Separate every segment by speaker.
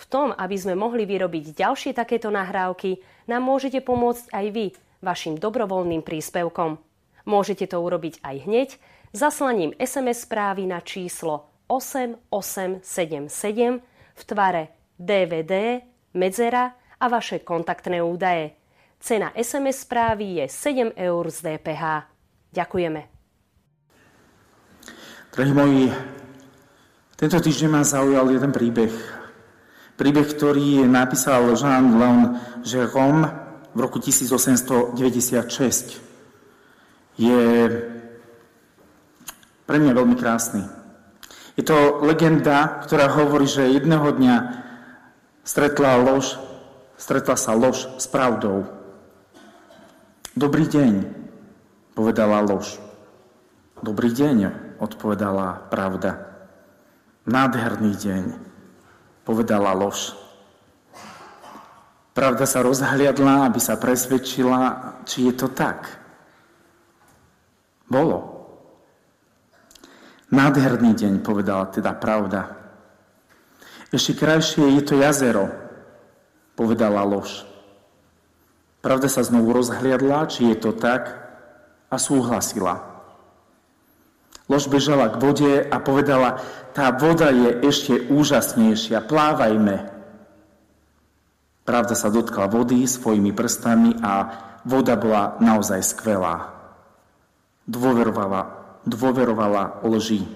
Speaker 1: V tom, aby sme mohli vyrobiť ďalšie takéto nahrávky, nám môžete pomôcť aj vy vašim dobrovoľným príspevkom. Môžete to urobiť aj hneď zaslaním SMS správy na číslo 8877 v tvare DVD, medzera a vaše kontaktné údaje. Cena SMS správy je 7 eur z DPH. Ďakujeme.
Speaker 2: Drahí moji, tento týždeň ma zaujal jeden príbeh, Príbeh, ktorý napísal Jean-Léon Jérôme v roku 1896, je pre mňa veľmi krásny. Je to legenda, ktorá hovorí, že jedného dňa stretla, lož, stretla sa lož s pravdou. Dobrý deň, povedala lož. Dobrý deň, odpovedala pravda. Nádherný deň, povedala lož. Pravda sa rozhliadla, aby sa presvedčila, či je to tak. Bolo. Nádherný deň, povedala teda pravda. Ešte krajšie je to jazero, povedala lož. Pravda sa znovu rozhliadla, či je to tak, a súhlasila. Lož bežala k vode a povedala, tá voda je ešte úžasnejšia, plávajme. Pravda sa dotkla vody svojimi prstami a voda bola naozaj skvelá. Dôverovala, dôverovala lži.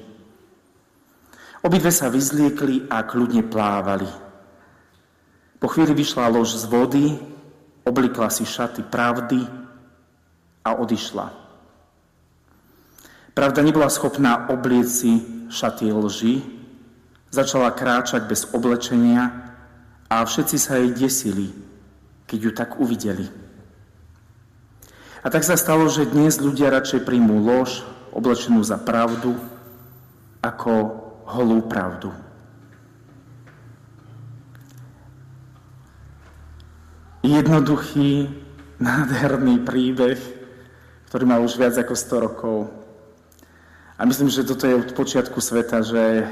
Speaker 2: Obidve sa vyzliekli a kľudne plávali. Po chvíli vyšla lož z vody, oblikla si šaty pravdy a odišla. Pravda nebola schopná oblieť si šaty lži, začala kráčať bez oblečenia a všetci sa jej desili, keď ju tak uvideli. A tak sa stalo, že dnes ľudia radšej príjmú lož, oblečenú za pravdu, ako holú pravdu. Jednoduchý, nádherný príbeh, ktorý má už viac ako 100 rokov, a myslím, že toto je od počiatku sveta, že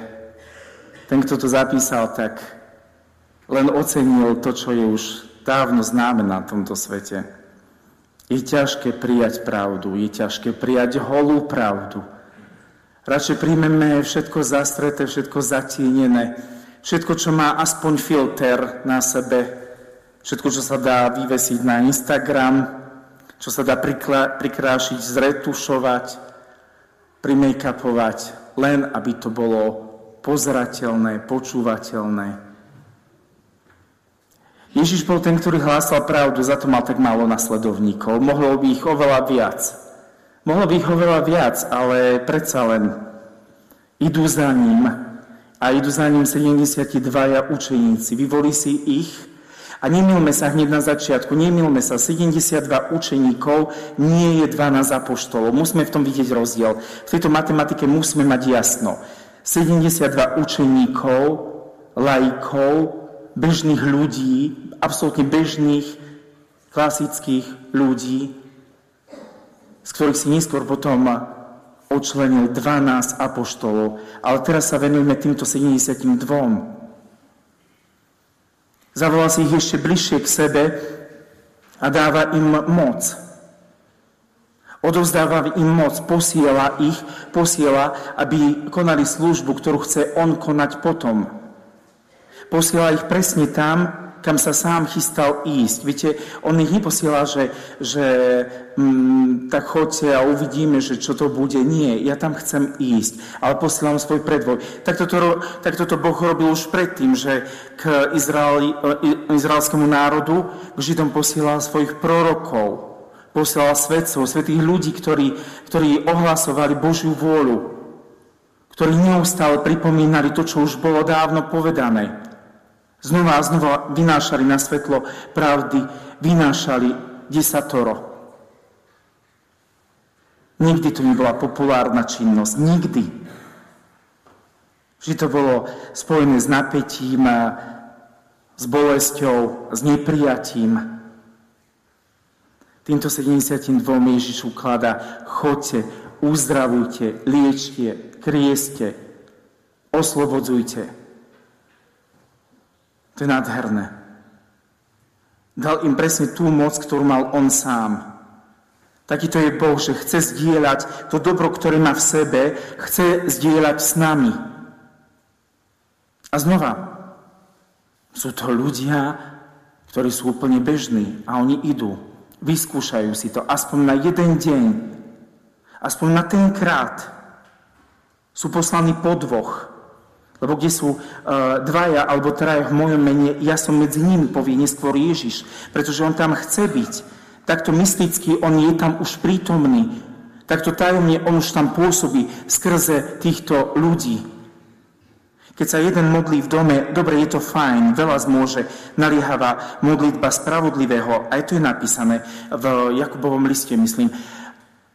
Speaker 2: ten, kto to zapísal, tak len ocenil to, čo je už dávno známe na tomto svete. Je ťažké prijať pravdu, je ťažké prijať holú pravdu. Radšej príjmeme všetko zastreté, všetko zatienené, všetko, čo má aspoň filter na sebe, všetko, čo sa dá vyvesiť na Instagram, čo sa dá prikrášiť, zretušovať, primejkapovať, len aby to bolo pozrateľné, počúvateľné. Ježiš bol ten, ktorý hlásal pravdu, za to mal tak málo nasledovníkov. Mohlo by ich oveľa viac. Mohlo by ich oveľa viac, ale predsa len idú za ním a idú za ním 72 učeníci. Vyvolí si ich a nemilme sa hneď na začiatku, nemilme sa, 72 učeníkov nie je 12 apoštolov. Musíme v tom vidieť rozdiel. V tejto matematike musíme mať jasno. 72 učeníkov, laikov, bežných ľudí, absolútne bežných, klasických ľudí, z ktorých si neskôr potom odčlenil 12 apoštolov. Ale teraz sa venujeme týmto 72. Zavolal si ich ešte bližšie k sebe a dáva im moc. Odovzdáva im moc, posiela ich, posiela, aby konali službu, ktorú chce on konať potom. Posiela ich presne tam, kam sa sám chystal ísť. Viete, on ich neposiela, že, že mm, tak chodte a uvidíme, že čo to bude. Nie, ja tam chcem ísť, ale posielam svoj predvoj. Tak toto, tak toto Boh robil už predtým, že k Izraeli, izraelskému národu, k Židom posielal svojich prorokov, posielal svetcov, svetých ľudí, ktorí, ktorí ohlasovali Božiu vôľu, ktorí neustále pripomínali to, čo už bolo dávno povedané Znova a znova vynášali na svetlo pravdy, vynášali desatoro. Nikdy to nebola populárna činnosť. Nikdy. Vždy to bolo spojené s napätím, s bolesťou, s neprijatím. Týmto 72 Ježiš ukladá, chodte, uzdravujte, liečte, krieste, oslobodzujte. To je nádherné. Dal im presne tú moc, ktorú mal on sám. Taký to je Boh, že chce zdieľať to dobro, ktoré má v sebe, chce zdieľať s nami. A znova, sú to ľudia, ktorí sú úplne bežní a oni idú, vyskúšajú si to aspoň na jeden deň, aspoň na ten krát. Sú poslaní po dvoch. Lebo kde sú uh, dvaja alebo traja v mojom mene, ja som medzi nimi, povie neskôr Ježiš, pretože on tam chce byť. Takto mysticky on je tam už prítomný. Takto tajomne on už tam pôsobí skrze týchto ľudí. Keď sa jeden modlí v dome, dobre, je to fajn, veľa zmôže naliehavá modlitba spravodlivého, aj to je napísané v Jakubovom liste, myslím.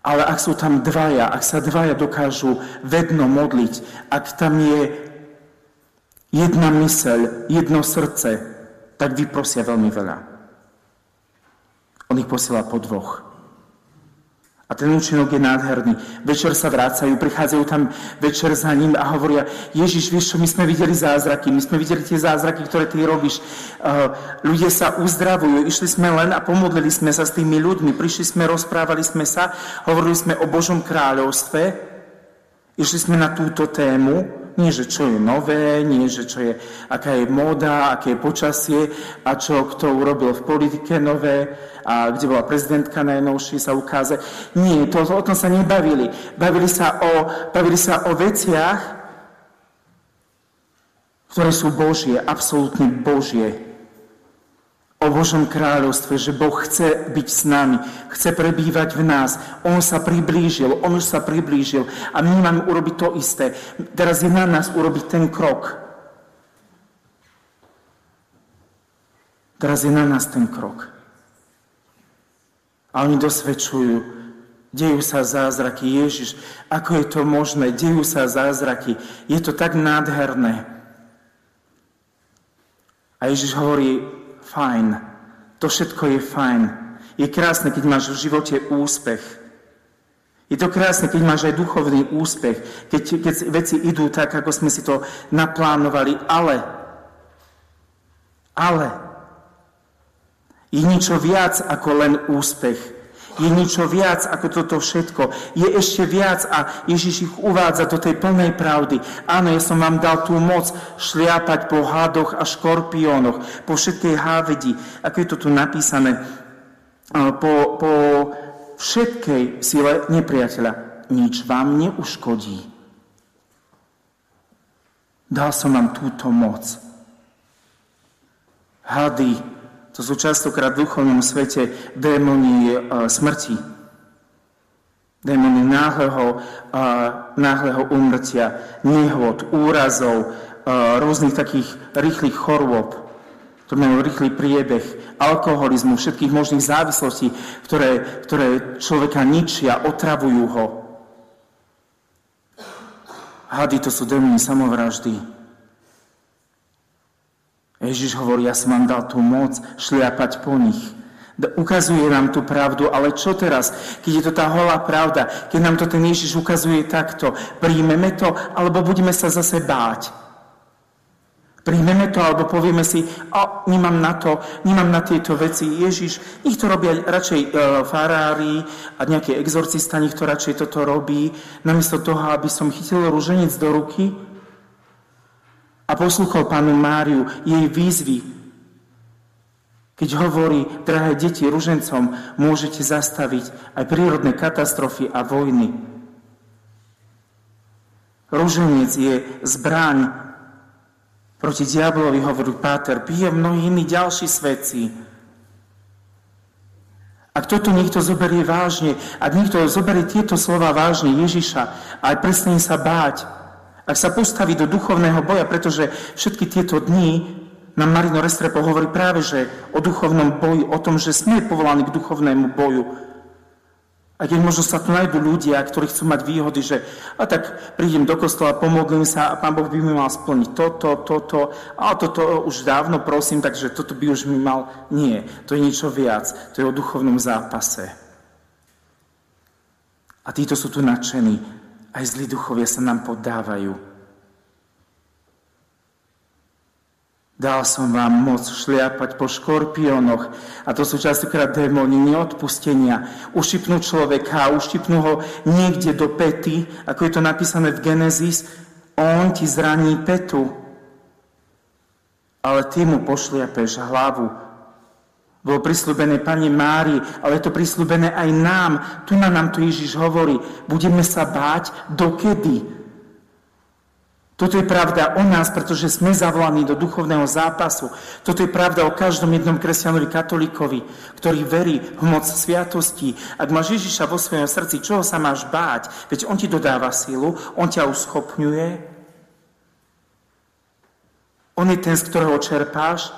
Speaker 2: Ale ak sú tam dvaja, ak sa dvaja dokážu vedno modliť, ak tam je jedna myseľ, jedno srdce, tak vyprosia veľmi veľa. On ich posiela po dvoch. A ten účinok je nádherný. Večer sa vrácajú, prichádzajú tam večer za ním a hovoria, Ježiš, vieš čo, my sme videli zázraky, my sme videli tie zázraky, ktoré ty robíš. Uh, ľudia sa uzdravujú, išli sme len a pomodlili sme sa s tými ľuďmi, prišli sme, rozprávali sme sa, hovorili sme o Božom kráľovstve, išli sme na túto tému nie, že čo je nové, nie, že čo je, aká je móda, aké je počasie a čo kto urobil v politike nové a kde bola prezidentka najnovšie sa ukáze. Nie, to, o tom sa nebavili. Bavili sa o, bavili sa o veciach, ktoré sú Božie, absolútne Božie Božom kráľovstve, že Boh chce byť s nami, chce prebývať v nás. On sa priblížil, On už sa priblížil a my máme urobiť to isté. Teraz je na nás urobiť ten krok. Teraz je na nás ten krok. A oni dosvedčujú, dejú sa zázraky. Ježiš, ako je to možné? Dejú sa zázraky. Je to tak nádherné. A Ježiš hovorí, fajn. To všetko je fajn. Je krásne, keď máš v živote úspech. Je to krásne, keď máš aj duchovný úspech, keď, keď veci idú tak, ako sme si to naplánovali, ale, ale, je niečo viac ako len úspech je niečo viac ako toto všetko. Je ešte viac a Ježiš ich uvádza do tej plnej pravdy. Áno, ja som vám dal tú moc šliapať po hadoch a škorpiónoch, po všetkej hávedi. Ako je to tu napísané? Po, po všetkej sile nepriateľa. Nič vám neuškodí. Dal som vám túto moc. Hady, to sú častokrát v duchovnom svete démoni e, smrti. Démoni náhleho, e, náhleho umrtia, nehod, úrazov, e, rôznych takých rýchlych chorôb. To majú rýchly priebeh, alkoholizmu, všetkých možných závislostí, ktoré, ktoré človeka ničia, otravujú ho. Hady to sú démoni samovraždy. Ježiš hovorí, ja som vám dal tú moc šliapať po nich. Ukazuje nám tú pravdu, ale čo teraz, keď je to tá holá pravda, keď nám to ten Ježiš ukazuje takto, príjmeme to, alebo budeme sa zase báť. Príjmeme to, alebo povieme si, o, nemám na to, nemám na tieto veci. Ježiš, nech to robia radšej e, farári a nejaký exorcista, nech to radšej toto robí, namiesto toho, aby som chytil rúženec do ruky a poslúchol pánu Máriu jej výzvy, keď hovorí, drahé deti, ružencom môžete zastaviť aj prírodné katastrofy a vojny. Ruženec je zbraň proti diablovi, hovorí Páter, pije mnohí iní ďalší svedci. Ak toto niekto zoberie vážne, ak niekto zoberie tieto slova vážne Ježiša aj prestane sa báť, ak sa postaví do duchovného boja, pretože všetky tieto dni nám Marino Restrepo hovorí práve, že o duchovnom boji, o tom, že sme povolaní k duchovnému boju. A keď možno sa tu nájdú ľudia, ktorí chcú mať výhody, že a tak prídem do kostola, pomodlím sa a Pán Boh by mi mal splniť toto, toto, a toto už dávno prosím, takže toto by už mi mal. Nie, to je niečo viac. To je o duchovnom zápase. A títo sú tu nadšení. Aj zlí duchovia sa nám podávajú. Dal som vám moc šliapať po škorpiónoch a to sú častokrát démoni neodpustenia. Ušipnú človeka, ušipnú ho niekde do pety, ako je to napísané v Genesis, on ti zraní petu, ale ty mu pošliapeš hlavu. Bolo prislúbené Pani Mári, ale je to prislúbené aj nám. Tu na nám tu Ježiš hovorí, budeme sa báť dokedy? Toto je pravda o nás, pretože sme zavolaní do duchovného zápasu. Toto je pravda o každom jednom kresťanovi katolíkovi, ktorý verí v moc sviatosti. Ak máš Ježiša vo svojom srdci, čoho sa máš báť? Veď On ti dodáva sílu, On ťa uschopňuje. On je ten, z ktorého čerpáš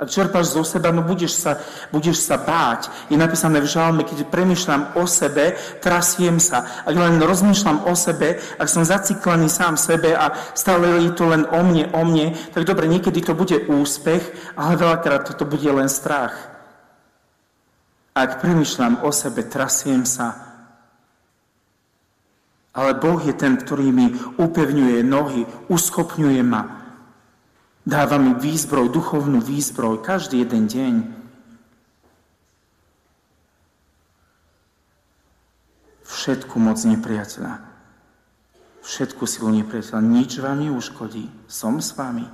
Speaker 2: ak čerpáš zo seba, no budeš sa, budeš sa báť. Je napísané v žalme, keď premyšľam o sebe, trasiem sa. Ak len rozmýšľam o sebe, ak som zaciklený sám sebe a stále je to len o mne, o mne, tak dobre, niekedy to bude úspech, ale veľakrát toto bude len strach. Ak premyšľam o sebe, trasiem sa. Ale Boh je ten, ktorý mi upevňuje nohy, uschopňuje ma. Dáva mi výzbroj, duchovnú výzbroj každý jeden deň. Všetku moc nepriateľa. Všetku silu nepriateľa. Nič vám neuškodí. Som s vami.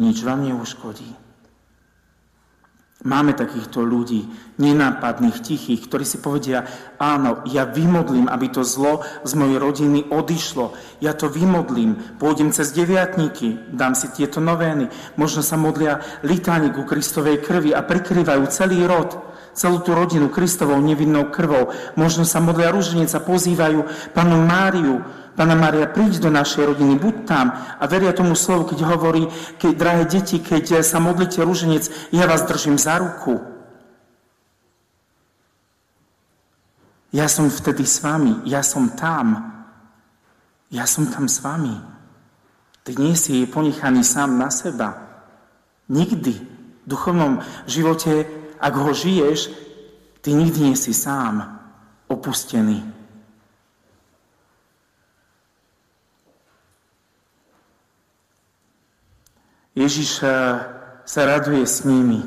Speaker 2: Nič vám neuškodí. Máme takýchto ľudí, nenápadných, tichých, ktorí si povedia, áno, ja vymodlím, aby to zlo z mojej rodiny odišlo. Ja to vymodlím, pôjdem cez deviatníky, dám si tieto novény. Možno sa modlia litánik u Kristovej krvi a prikrývajú celý rod, celú tú rodinu Kristovou nevinnou krvou. Možno sa modlia rúženec a pozývajú panu Máriu, Pána Maria, príď do našej rodiny, buď tam a veria tomu slovu, keď hovorí, keď, drahé deti, keď sa modlíte rúženec, ja vás držím za ruku. Ja som vtedy s vami, ja som tam. Ja som tam s vami. Ty nie si ponechaný sám na seba. Nikdy. V duchovnom živote, ak ho žiješ, ty nikdy nie si sám opustený. Ježiš eh, sa raduje s nimi.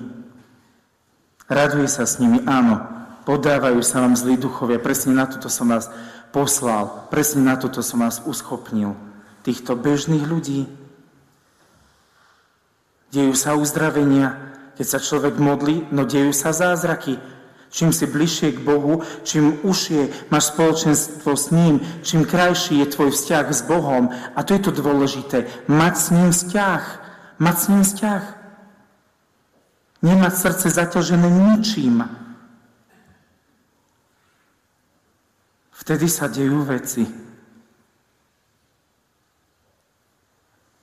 Speaker 2: Raduje sa s nimi, áno. Podávajú sa vám zlí duchovia. Presne na toto som vás poslal. Presne na toto som vás uschopnil. Týchto bežných ľudí. Dejú sa uzdravenia, keď sa človek modlí, no dejú sa zázraky. Čím si bližšie k Bohu, čím užšie máš spoločenstvo s ním, čím krajší je tvoj vzťah s Bohom. A to je to dôležité. Mať s ním vzťah. Mať s ním vzťah. Nemať srdce zaťažené ničím. Vtedy sa dejú veci.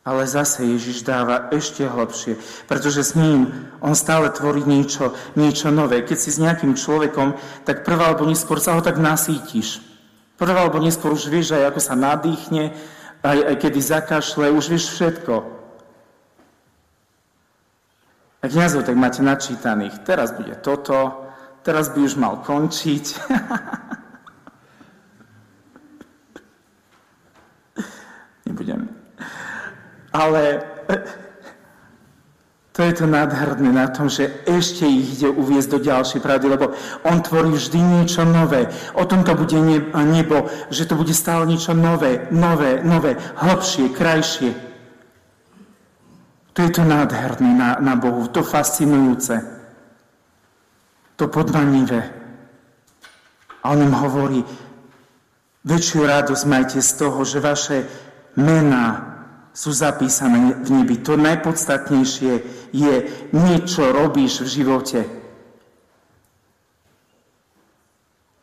Speaker 2: Ale zase Ježiš dáva ešte hlbšie, pretože s ním on stále tvorí niečo, niečo nové. Keď si s nejakým človekom, tak prvá alebo neskôr sa ho tak nasítiš. Prvá alebo neskôr už vieš aj ako sa nadýchne, aj, aj kedy zakašle, už vieš všetko. A kniazov tak máte načítaných. Teraz bude toto, teraz by už mal končiť. Nebudem. Ale to je to nádherné na tom, že ešte ich ide uviezť do ďalšej pravdy, lebo on tvorí vždy niečo nové. O tom to bude nebo, že to bude stále niečo nové, nové, nové, hlbšie, krajšie. To je to nádherné na, na Bohu, to fascinujúce, to podmanivé. A on im hovorí, väčšiu radosť majte z toho, že vaše mená sú zapísané v nebi. To najpodstatnejšie je niečo robíš v živote.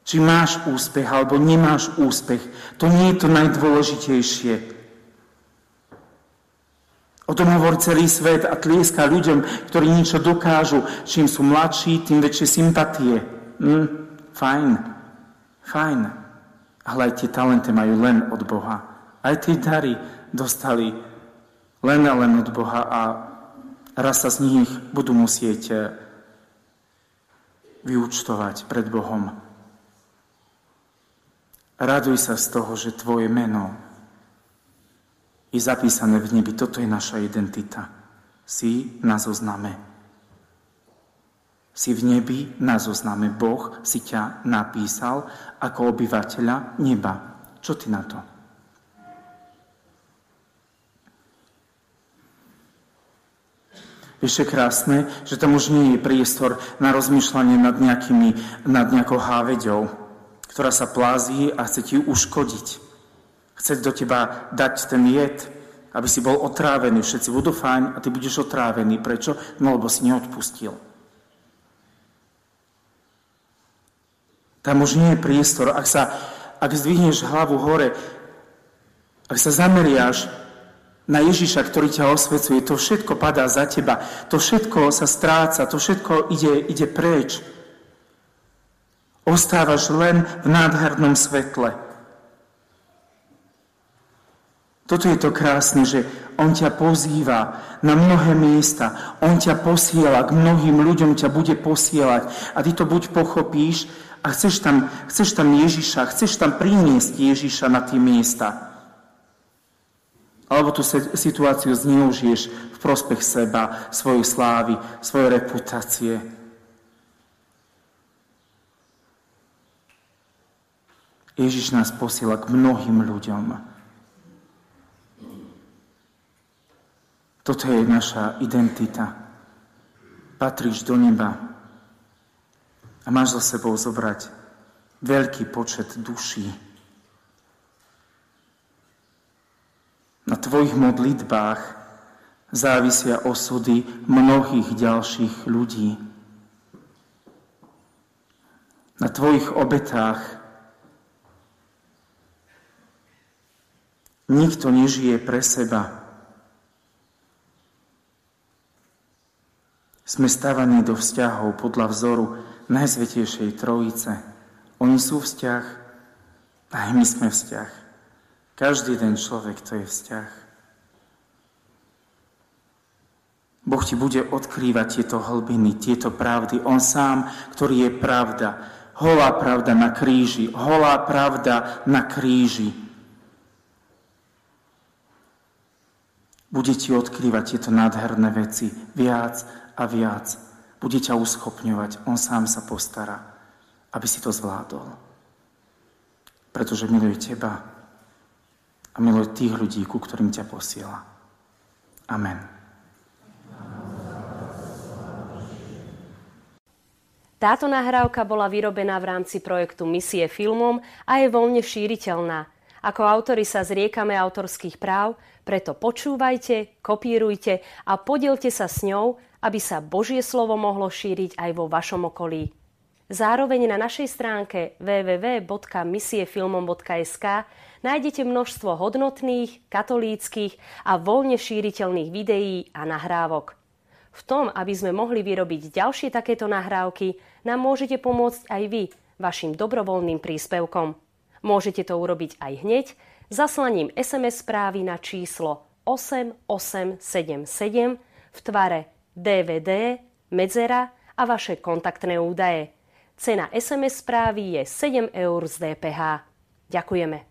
Speaker 2: Či máš úspech alebo nemáš úspech, to nie je to najdôležitejšie. O tom hovorí celý svet a tlieska ľuďom, ktorí niečo dokážu. Čím sú mladší, tým väčšie sympatie. Hm, fajn, fajn. Ale aj tie talenty majú len od Boha. Aj tie dary dostali len a len od Boha a raz sa z nich budú musieť eh, vyúčtovať pred Bohom. Raduj sa z toho, že tvoje meno je zapísané v nebi. Toto je naša identita. Si na zozname. Si v nebi na zozname. Boh si ťa napísal ako obyvateľa neba. Čo ty na to? Vieš, je krásne, že tam už nie je priestor na rozmýšľanie nad, nejakými, nad nejakou háveďou, ktorá sa plází a chce ti uškodiť. Chce do teba dať ten jed, aby si bol otrávený. Všetci budú fajn a ty budeš otrávený. Prečo? No, lebo si neodpustil. Tam už nie je priestor. Ak, sa, ak zdvihneš hlavu hore, ak sa zameriaš na Ježiša, ktorý ťa osvecuje, to všetko padá za teba. To všetko sa stráca, to všetko ide, ide preč. Ostávaš len v nádhernom svetle. Toto je to krásne, že On ťa pozýva na mnohé miesta. On ťa posiela, k mnohým ľuďom ťa bude posielať. A ty to buď pochopíš a chceš tam, chceš tam Ježiša, chceš tam priniesť Ježiša na tie miesta. Alebo tú situáciu zneužiješ v prospech seba, svojej slávy, svojej reputácie. Ježiš nás posiela k mnohým ľuďom. Toto je naša identita. Patríš do neba a máš za sebou zobrať veľký počet duší. Na tvojich modlitbách závisia osudy mnohých ďalších ľudí. Na tvojich obetách nikto nežije pre seba, Sme stavaní do vzťahov podľa vzoru Najsvetejšej Trojice. Oni sú vzťah, aj my sme vzťah. Každý jeden človek to je vzťah. Boh ti bude odkrývať tieto hlbiny, tieto pravdy. On sám, ktorý je pravda. Holá pravda na kríži. Holá pravda na kríži. Bude ti odkrývať tieto nádherné veci viac a viac. Bude ťa uschopňovať. On sám sa postará, aby si to zvládol. Pretože miluje teba a miluje tých ľudí, ku ktorým ťa posiela. Amen.
Speaker 1: Táto nahrávka bola vyrobená v rámci projektu Misie filmom a je voľne šíriteľná. Ako autori sa zriekame autorských práv, preto počúvajte, kopírujte a podielte sa s ňou, aby sa Božie slovo mohlo šíriť aj vo vašom okolí. Zároveň na našej stránke www.misiefilmom.sk nájdete množstvo hodnotných, katolíckých a voľne šíriteľných videí a nahrávok. V tom, aby sme mohli vyrobiť ďalšie takéto nahrávky, nám môžete pomôcť aj vy vašim dobrovoľným príspevkom. Môžete to urobiť aj hneď zaslaním SMS správy na číslo 8877 v tvare DVD, medzera a vaše kontaktné údaje. Cena SMS správy je 7 eur z DPH. Ďakujeme.